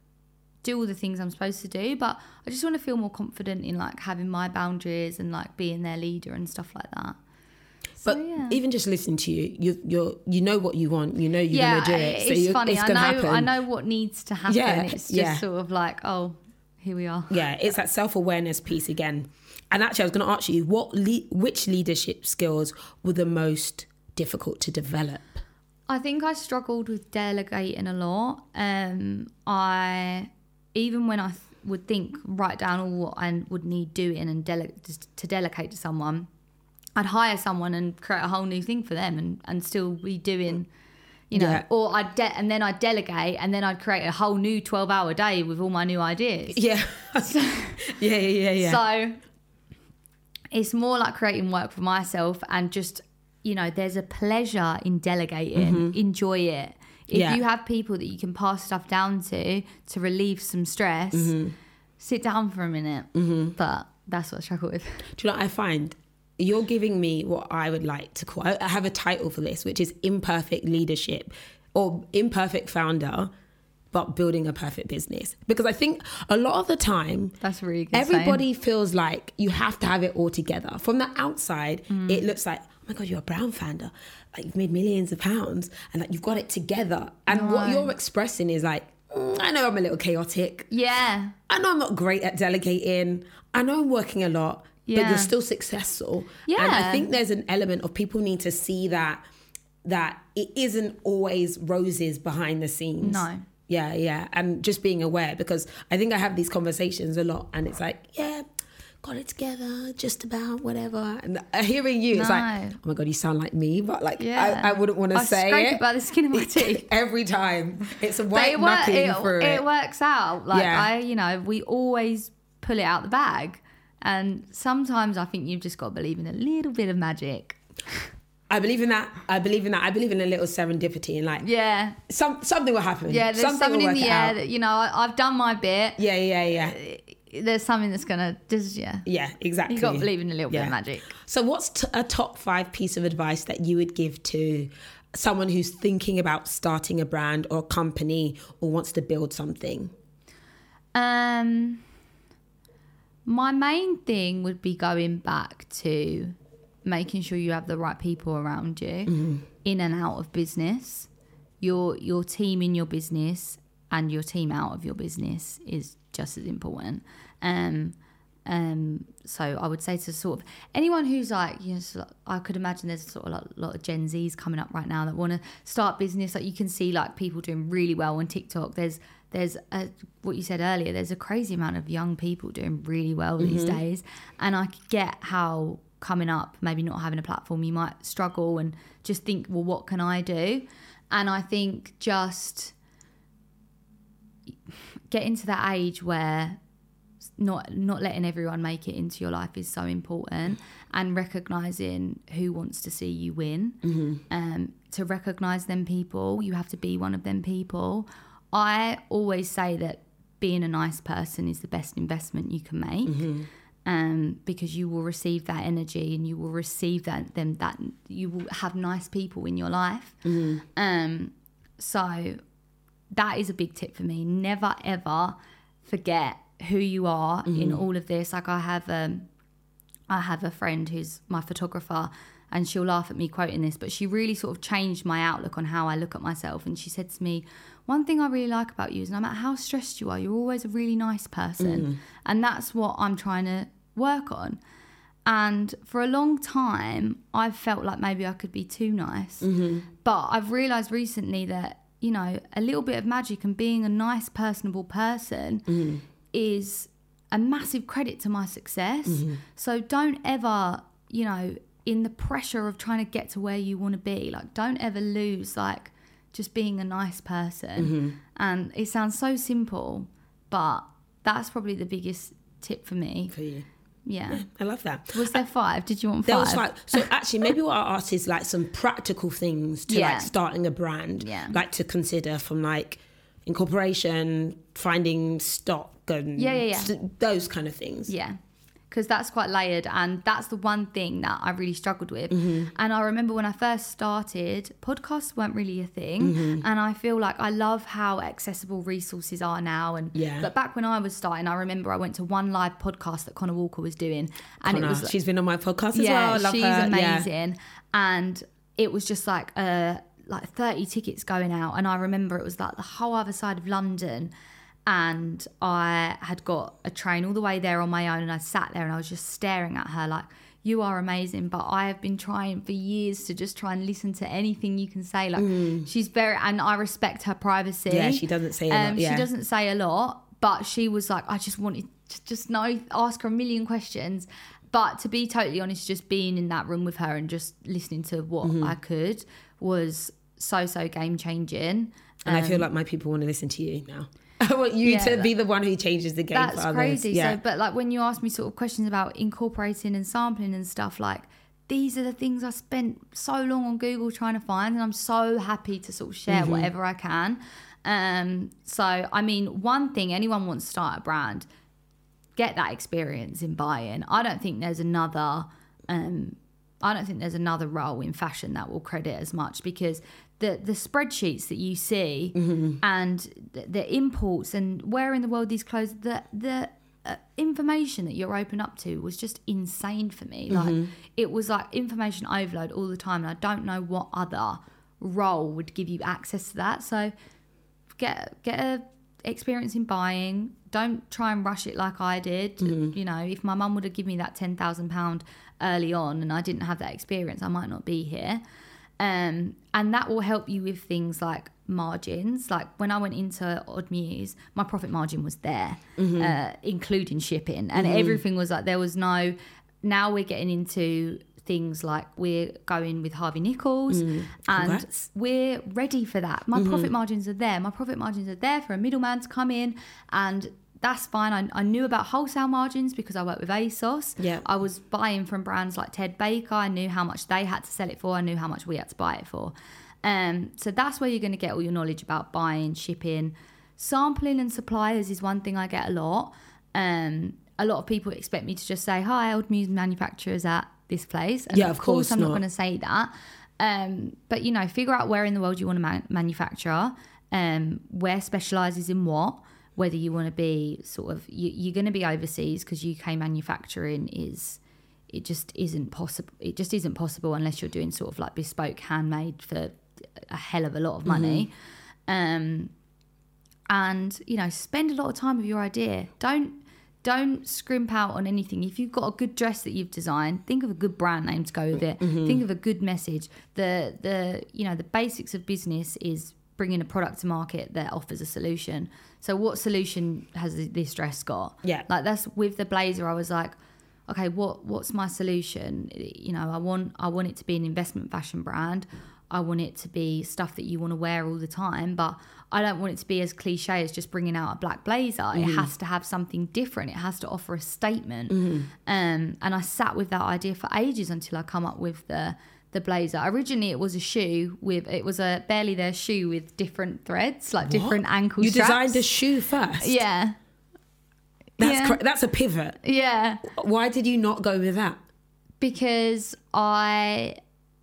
do all the things I'm supposed to do. But I just want to feel more confident in like having my boundaries and like being their leader and stuff like that. But So, yeah. even just listening to you, you you're you know what you want. You know you're yeah, gonna do it. it's so you, funny. It's I know. happen. I know what needs to happen. Yeah, it's just yeah. sort of like, oh, here we are. Yeah, it's that self awareness piece again. And actually, I was going to ask you what le- which leadership skills were the most difficult to develop. I think I struggled with delegating a lot. Um, I even when I th- would think write down all what I would need doing and dele- to delegate to someone, I'd hire someone and create a whole new thing for them and, and still be doing, you know, Yeah. or I'd de- and then I'd delegate and then I'd create a whole new twelve hour day with all my new ideas. Yeah, yeah, yeah, yeah, yeah. So it's more like creating work for myself and just, you know, there's a pleasure in delegating. Enjoy it. If Mm-hmm. Yeah. you have people that you can pass stuff down to to relieve some stress, Mm-hmm. sit down for a minute. But that's what I struggle with. Do you know what I find? You're giving me what I would like to call. I have a title for this, which is imperfect leadership or imperfect founder, but building a perfect business. Because I think a lot of the time, That's really good. saying. everybody feels like you have to have it all together. From the outside, it looks like, oh my god, you're a brown founder, like you've made millions of pounds, and like you've got it together. And what you're expressing is like, "Mm, I know I'm a little chaotic. Yeah. I know I'm not great at delegating. I know I'm working a lot, but you're still successful. And I think there's an element of people need to see that that it isn't always roses behind the scenes. No. Yeah, yeah. And just being aware because I think I have these conversations a lot and it's like, yeah, got it together, just about whatever. And hearing you, it's like, oh my God, you sound like me, but like Yeah. I, I wouldn't want to say it. by the skin of my teeth. Every time. It's a white it, knuckling it, it. it works out. Like Yeah. I, you know, we always pull it out the bag. And sometimes I think you've just got to believe in a little bit of magic. I believe in that. I believe in that. I believe in a little serendipity and like Yeah. some something will happen. Yeah, there's something, something, in the air that, you know, I, I've done my bit. Yeah, yeah, yeah, There's something that's going to just, yeah. yeah. Exactly. you got to believe in a little bit of magic. So, what's t- a top five piece of advice that you would give to someone who's thinking about starting a brand or a company or wants to build something? Um, my main thing would be going back to making sure you have the right people around you in and out of business. Your your team in your business and your team out of your business is just as important. Um, um, so I would say to sort of anyone who's like, you know, I could imagine there's sort of a lot of Gen Zs coming up right now that want to start business. Like you can see like people doing really well on TikTok. There's there's a, what you said earlier. There's a crazy amount of young people doing really well these days, and I get how coming up, maybe not having a platform, you might struggle and just think, well, what can I do? And I think just getting to that age where not not letting everyone make it into your life is so important and recognizing who wants to see you win um to recognize them people you have to be one of them people i always say that being a nice person is the best investment you can make um because you will receive that energy and you will receive that them that you will have nice people in your life um so that is a big tip for me. Never ever forget who you are in all of this. Like I have um I have a friend who's my photographer and she'll laugh at me quoting this, but she really sort of changed my outlook on how I look at myself. And she said to me, One thing I really like about you is no matter how stressed you are, you're always a really nice person. Mm. And that's what I'm trying to work on. And for a long time, I've felt like maybe I could be too nice. Mm-hmm. But I've realized recently that, you know, a little bit of magic and being a nice, personable person mm-hmm. is a massive credit to my success. Mm-hmm. So don't ever, you know, in the pressure of trying to get to where you want to be, like don't ever lose like just being a nice person. Mm-hmm. And it sounds so simple, but that's probably the biggest tip for me. For you. Yeah. I love that. Was there uh, five? Did you want There five? was like so actually maybe what I asked is like some practical things to Yeah. like starting a brand Yeah. like to consider from like incorporation finding stock and Yeah, yeah, yeah. those kind of things Yeah. Because that's quite layered, and that's the one thing that I really struggled with. Mm-hmm. And I remember when I first started, podcasts weren't really a thing. Mm-hmm. And I feel like I love how accessible resources are now. And Yeah. but back when I was starting, I remember I went to one live podcast that Connor Walker was doing, and Connor, it was she's been on my podcast as yeah, well I love she's her Yeah. amazing. And it was just like uh like 30 tickets going out. And I remember it was like the whole other side of London. And I had got a train all the way there on my own. And I sat there and I was just staring at her like, you are amazing, but I have been trying for years to just try and listen to anything you can say. Like, she's very, and I respect her privacy. Mm. Yeah, she doesn't say a lot, Um, yeah. She doesn't say a lot, but she was like, I just wanted to just know, ask her a million questions. But to be totally honest, just being in that room with her and just listening to what Mm-hmm. I could was so, so game changing. and I feel like my people want to listen to you now I want you Yeah, to that- be the one who changes the game That's for others crazy. yeah So, but like when you ask me sort of questions about incorporating and sampling and stuff, like these are the things I spent so long on Google trying to find, and I'm so happy to sort of share Mm-hmm. whatever I can. Um, so, I mean, one thing anyone wants to start a brand, get that experience in buying. I don't think there's another. Um, I don't think there's another role in fashion that will credit as much because the the spreadsheets that you see mm-hmm. and the, the imports and where in the world these clothes the the uh, information that you're open up to was just insane for me. Like mm-hmm. it was like information overload all the time, and I don't know what other role would give you access to that. So get get a experience in buying. Don't try and rush it like I did. Mm-hmm. You know, if my mum would have given me that ten thousand pound early on, and I didn't have that experience, I might not be here. Um, and that will help you with things like margins. Like when I went into Odd Muse, my profit margin was there, uh, including shipping, and everything was like there was no. Now we're getting into things like we're going with Harvey Nichols, and Congrats. we're ready for that. My profit margins are there. My profit margins are there for a middleman to come in, and that's fine. I, I knew about wholesale margins because I worked with ASOS. Yeah. I was buying from brands like Ted Baker. I knew how much they had to sell it for. I knew how much we had to buy it for. Um, so that's where you're going to get all your knowledge about buying, shipping, sampling, and suppliers is one thing I get a lot. Um, a lot of people expect me to just say, "Hi, Odd Muse manufacturers at this place." And Yeah, of course I'm not not. going to say that. Um, but you know, figure out where in the world you want to man- manufacture, um, where specializes in what. Whether you want to be sort of you, you're going to be overseas because UK manufacturing is it just isn't possible. It just isn't possible unless you're doing sort of like bespoke handmade for a hell of a lot of money. Um, and you know, spend a lot of time with your idea. Don't don't scrimp out on anything. If you've got a good dress that you've designed, think of a good brand name to go with it. Think of a good message. The the you know the basics of business is bringing a product to market that offers a solution. So what solution has this dress got? Yeah. like that's with the blazer. I was like, okay, what what's my solution? You know, I want I want it to be an investment fashion brand. I want it to be stuff that you want to wear all the time, but I don't want it to be as cliche as just bringing out a black blazer. It has to have something different. It has to offer a statement. Um, and I sat with that idea for ages until I come up with the the blazer. Originally, it was a shoe with it was a barely there shoe with different threads, like different What? ankle you straps. designed a shoe first yeah, that's Yeah. cra- that's a pivot yeah. why did you not go with that because I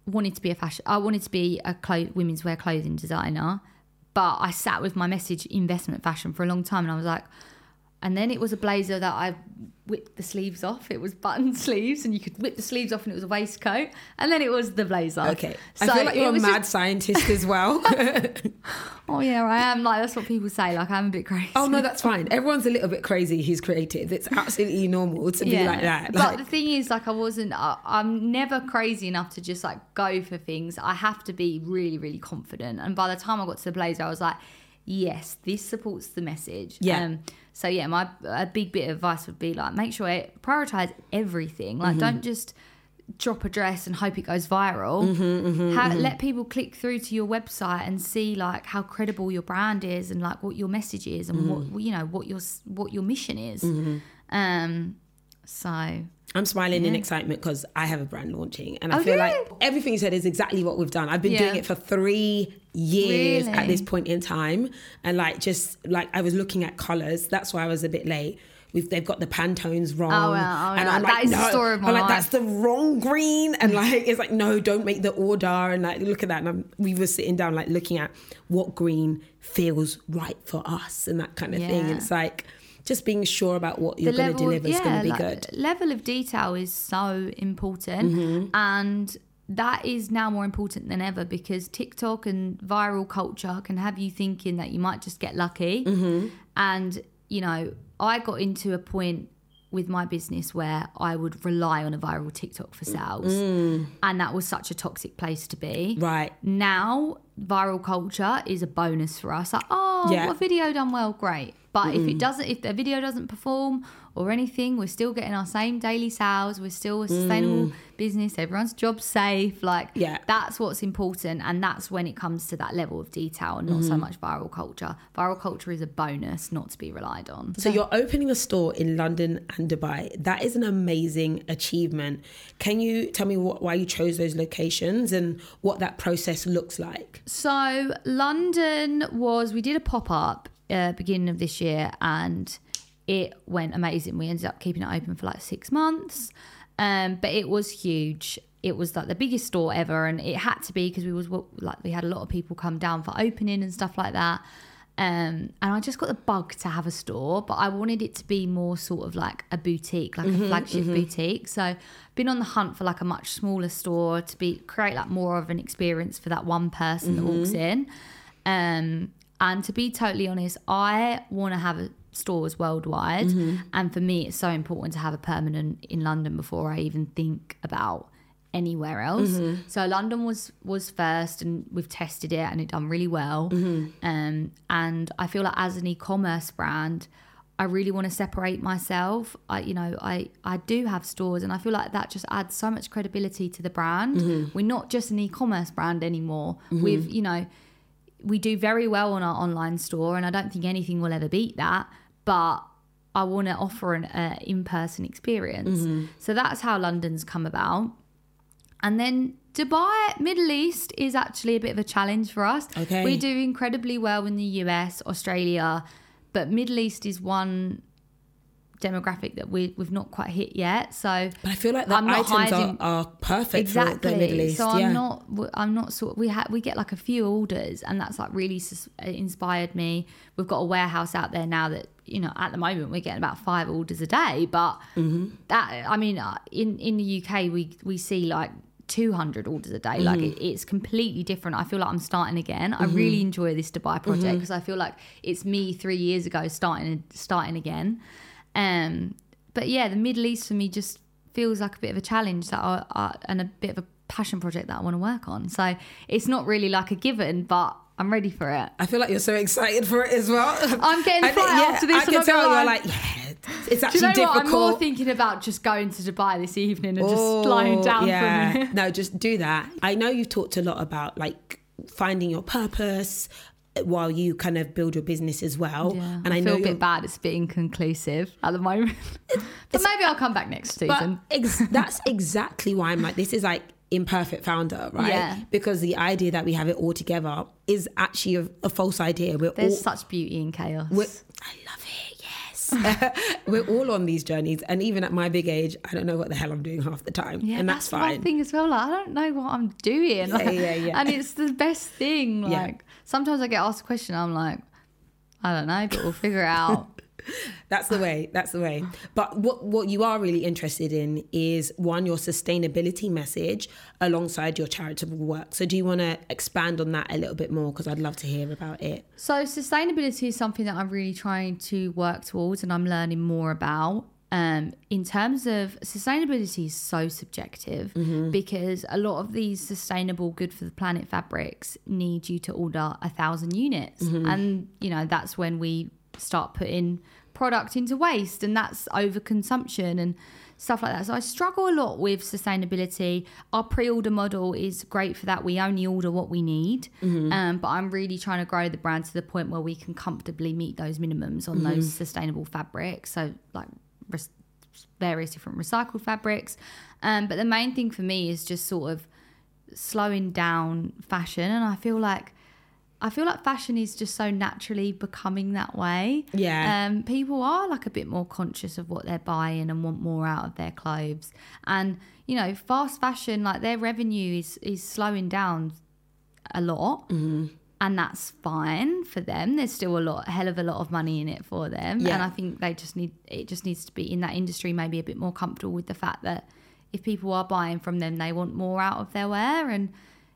wanted to be a fashion. I wanted to be a clo- women's wear clothing designer, but I sat with my message investment fashion for a long time, and I was like, and then it was a blazer that I whipped the sleeves off. It was button sleeves, and you could whip the sleeves off, and it was a waistcoat, and then it was the blazer. okay i feel like you're a mad just- scientist as well oh yeah, I am. Like that's what people say. Like I'm a bit crazy. oh no that's fine everyone's a little bit crazy who's creative it's absolutely normal to be like that But the thing is, like, I wasn't. I, I'm never crazy enough to just like go for things. I have to be really, really confident. And by the time I got to the blazer, I was like, yes, this supports the message. Yeah. Um, so yeah, my a big bit of advice would be like make sure it prioritize everything. Like mm-hmm. don't just drop a dress and hope it goes viral. Mm-hmm, mm-hmm, ha- Let people click through to your website and see like how credible your brand is and like what your message is and what you know what your what your mission is. Um, so I'm smiling in excitement because I have a brand launching, and I oh, feel Okay. like everything you said is exactly what we've done. I've been Yeah. doing it for three years Really? at this point in time, and like just like I was looking at colors. That's why I was a bit late. We've, they've got the Pantones wrong, Oh, well, oh, and yeah. I'm That like, is the no, story of my I'm like, that's the wrong green, and like it's like, no, don't make the order, and like look at that, and I'm, we were sitting down like looking at what green feels right for us, and that kind of thing. It's like just being sure about what you're going to deliver is going to be like, good. Level of detail is so important, Mm-hmm. and that is now more important than ever because TikTok and viral culture can have you thinking that you might just get lucky. Mm-hmm. And you know, I got into a point with my business where I would rely on a viral TikTok for sales, Mm. and that was such a toxic place to be. Right. Now, viral culture is a bonus for us. Like, oh, Yeah. what video done well, great. But if it doesn't, if the video doesn't perform or anything, we're still getting our same daily sales. We're still a sustainable business. Everyone's job safe. Like, Mm. Yeah. that's what's important, and that's when it comes to that level of detail, and not Mm-hmm. so much viral culture. Viral culture is a bonus, not to be relied on. So you're opening a store in London and Dubai. That is an amazing achievement. Can you tell me what, why you chose those locations and what that process looks like? So London was we did a pop up uh, beginning of this year and it went amazing. We ended up keeping it open for like six months, um, but it was huge. It was like the biggest store ever, and it had to be because we was like we had a lot of people come down for opening and stuff like that. Um, and I just got the bug to have a store, but I wanted it to be more sort of like a boutique, like a flagship boutique. So been on the hunt for like a much smaller store to be create like more of an experience for that one person that walks in. Um, and to be totally honest, I want to have stores worldwide, mm-hmm. and for me, it's so important to have a permanent in London before I even think about anywhere else. Mm-hmm. So London was was first, and we've tested it, and it done really well. Mm-hmm. Um, and I feel like as an e-commerce brand. I really want to separate myself. I, you know, I I do have stores, and I feel like that just adds so much credibility to the brand. We're not just an e-commerce brand anymore. We've, you know, we do very well on our online store, and I don't think anything will ever beat that. But I want to offer an uh, in-person experience, so that's how London's come about. And then Dubai, Middle East is actually a bit of a challenge for us. Okay. we do incredibly well in the US, Australia, but Middle East is one demographic that we, we've not quite hit yet. So But I feel like the I'm items are, hiding- are perfect exactly. for the Middle East. So yeah. I'm not. I'm not sort. We ha- we get like a few orders, and that's like really sus- inspired me. We've got a warehouse out there now that you know. At the moment, we're getting about five orders a day, but Mm-hmm. that I mean, uh, in in the UK, we we see like. 200 orders a day like Mm-hmm. it, it's completely different i feel like i'm starting again i really enjoy this dubai project Mm-hmm. because i feel like it's me three years ago starting starting again um but yeah the middle east for me just feels like a bit of a challenge that I, I, and a bit of a passion project that i want to work on so it's not really like a given but i'm ready for it I feel like you're so excited for it as well. I'm getting think- fly after this, I can tell you're like, yeah, it's do actually you know what? I'm more thinking about just going to Dubai this evening and Oh, just flying down yeah. no, just do that. I know you've talked a lot about like finding your purpose while you kind of build your business as well. Yeah, and I, I, know feel a bit bad. It's a bit inconclusive at the moment, but maybe I'll come back next season. ex- that's exactly why I'm like, this is like imperfect founder, right? Yeah. Because the idea that we have it all together is actually a, a false idea. We're There's all, such beauty in chaos. I love it. Yes, we're all on these journeys, and even at my big age, I don't know what the hell I'm doing half the time, Yeah, and that's, one fine. thing as well. Like, I don't know what I'm doing. Like, yeah, yeah. And it's the best thing. Yeah. Sometimes I get asked a question, I'm like, I don't know, but we'll figure it out. That's the way. That's the way. But what what you are really interested in is one your sustainability message alongside your charitable work. So do you want to expand on that a little bit more because I'd love to hear about it. So sustainability is something that I'm really trying to work towards and I'm learning more about. Um, in terms of sustainability is so subjective Mm-hmm. because a lot of these sustainable good for the planet fabrics need you to order a thousand units. Mm-hmm. and you know that's when we start putting product into waste and that's overconsumption and stuff like that. So i struggle a lot with sustainability. Our pre-order model is great for that. We only order what we need um, but i'm really trying to grow the brand to the point where we can comfortably meet those minimums on those sustainable fabrics. So like res- various different recycled fabrics um, but the main thing for me is just sort of slowing down fashion and i feel like I feel like fashion is just so naturally becoming that way. Yeah. Um, people are like a bit more conscious of what they're buying and want more out of their clothes. And, you know, fast fashion, like their revenue is, is slowing down a lot. Mm-hmm. And that's fine for them. There's still a lot, a hell of a lot of money in it for them. Yeah. And I think they just need, it just needs to be in that industry, maybe a bit more comfortable with the fact that if people are buying from them, they want more out of their wear. And,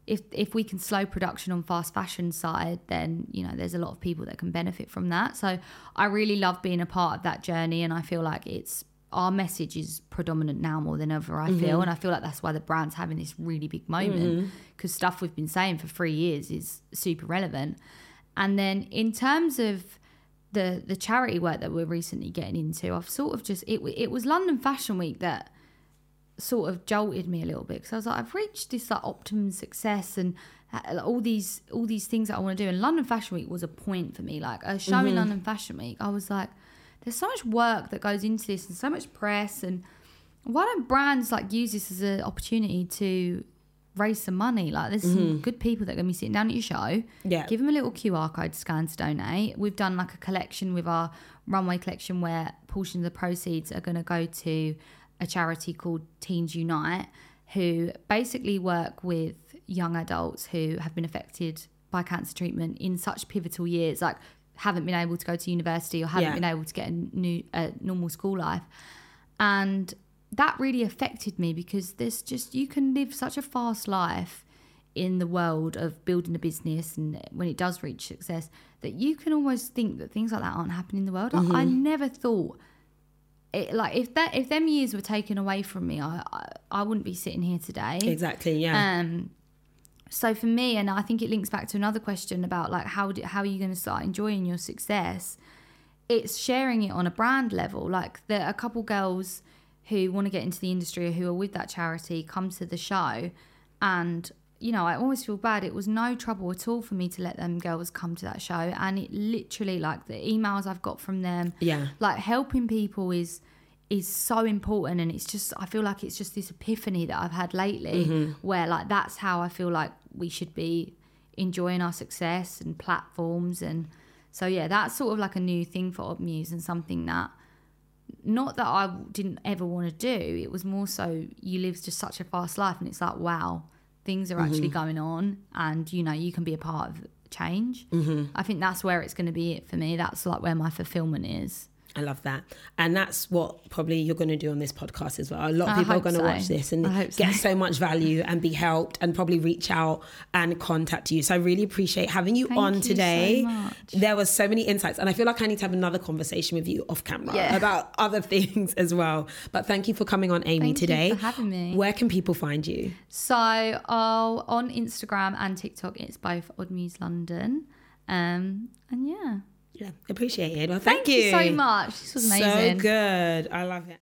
if if we can slow production on fast fashion side, then you know there's a lot of people that can benefit from that. So I really love being a part of that journey, and I feel like it's our message is predominant now more than ever. I feel, mm-hmm. and I feel like that's why the brand's having this really big moment mm-hmm. because stuff we've been saying for three years is super relevant. And then in terms of the the charity work that we're recently getting into, I've sort of just it it was London Fashion Week that sort of jolted me a little bit because I was like, I've reached this like optimum success and uh, all these all these things that I want to do. And London Fashion Week was a point for me. Like uh, a show in mm-hmm. London Fashion Week, I was like, there's so much work that goes into this and so much press and why don't brands like use this as an opportunity to raise some money? Like there's some mm-hmm. good people that are gonna be sitting down at your show. Yeah. Give them a little QR code to scan to donate. We've done like a collection with our runway collection where portions of the proceeds are going to go to a charity called Teens Unite, who basically work with young adults who have been affected by cancer treatment in such pivotal years, like haven't been able to go to university or haven't Yeah. been able to get a new a normal school life, and that really affected me because there's just you can live such a fast life in the world of building a business and when it does reach success that you can almost think that things like that aren't happening in the world. Like, I never thought it like if that if them years were taken away from me, I I, I wouldn't be sitting here today. Exactly. Yeah. Um, so for me, and I think it links back to another question about like how do, how are you going to start enjoying your success? It's sharing it on a brand level. Like there are a couple girls who want to get into the industry or who are with that charity come to the show, and you know I always feel bad. It was no trouble at all for me to let them girls come to that show, and it literally like the emails I've got from them, yeah. like helping people is is so important and it's just i feel like it's just this epiphany that i've had lately Mm-hmm. where like that's how i feel like we should be enjoying our success and platforms and so yeah that's sort of like a new thing for Odd Muse and something that not that i didn't ever want to do it was more so you live just such a fast life and it's like wow things are actually Mm-hmm. going on and you know you can be a part of change Mm-hmm. i think that's where it's going to be it for me that's like where my fulfillment is I love that. And that's what probably you're going to do on this podcast as well. A lot of I people are going to watch this and get so. so much value and be helped and probably reach out and contact you. So I really appreciate having you Thank on you today. much. There was so many insights and I feel like I need to have another conversation with you off camera Yeah. about other things as well. But thank you for coming on Amy Thank you today. for having me. Where can people find you? So I'll on Instagram and TikTok, it's both Odd Muse London. Um, and yeah. Yeah, appreciate it. Well, thank, Thank you so much. This was amazing. So good. I love it.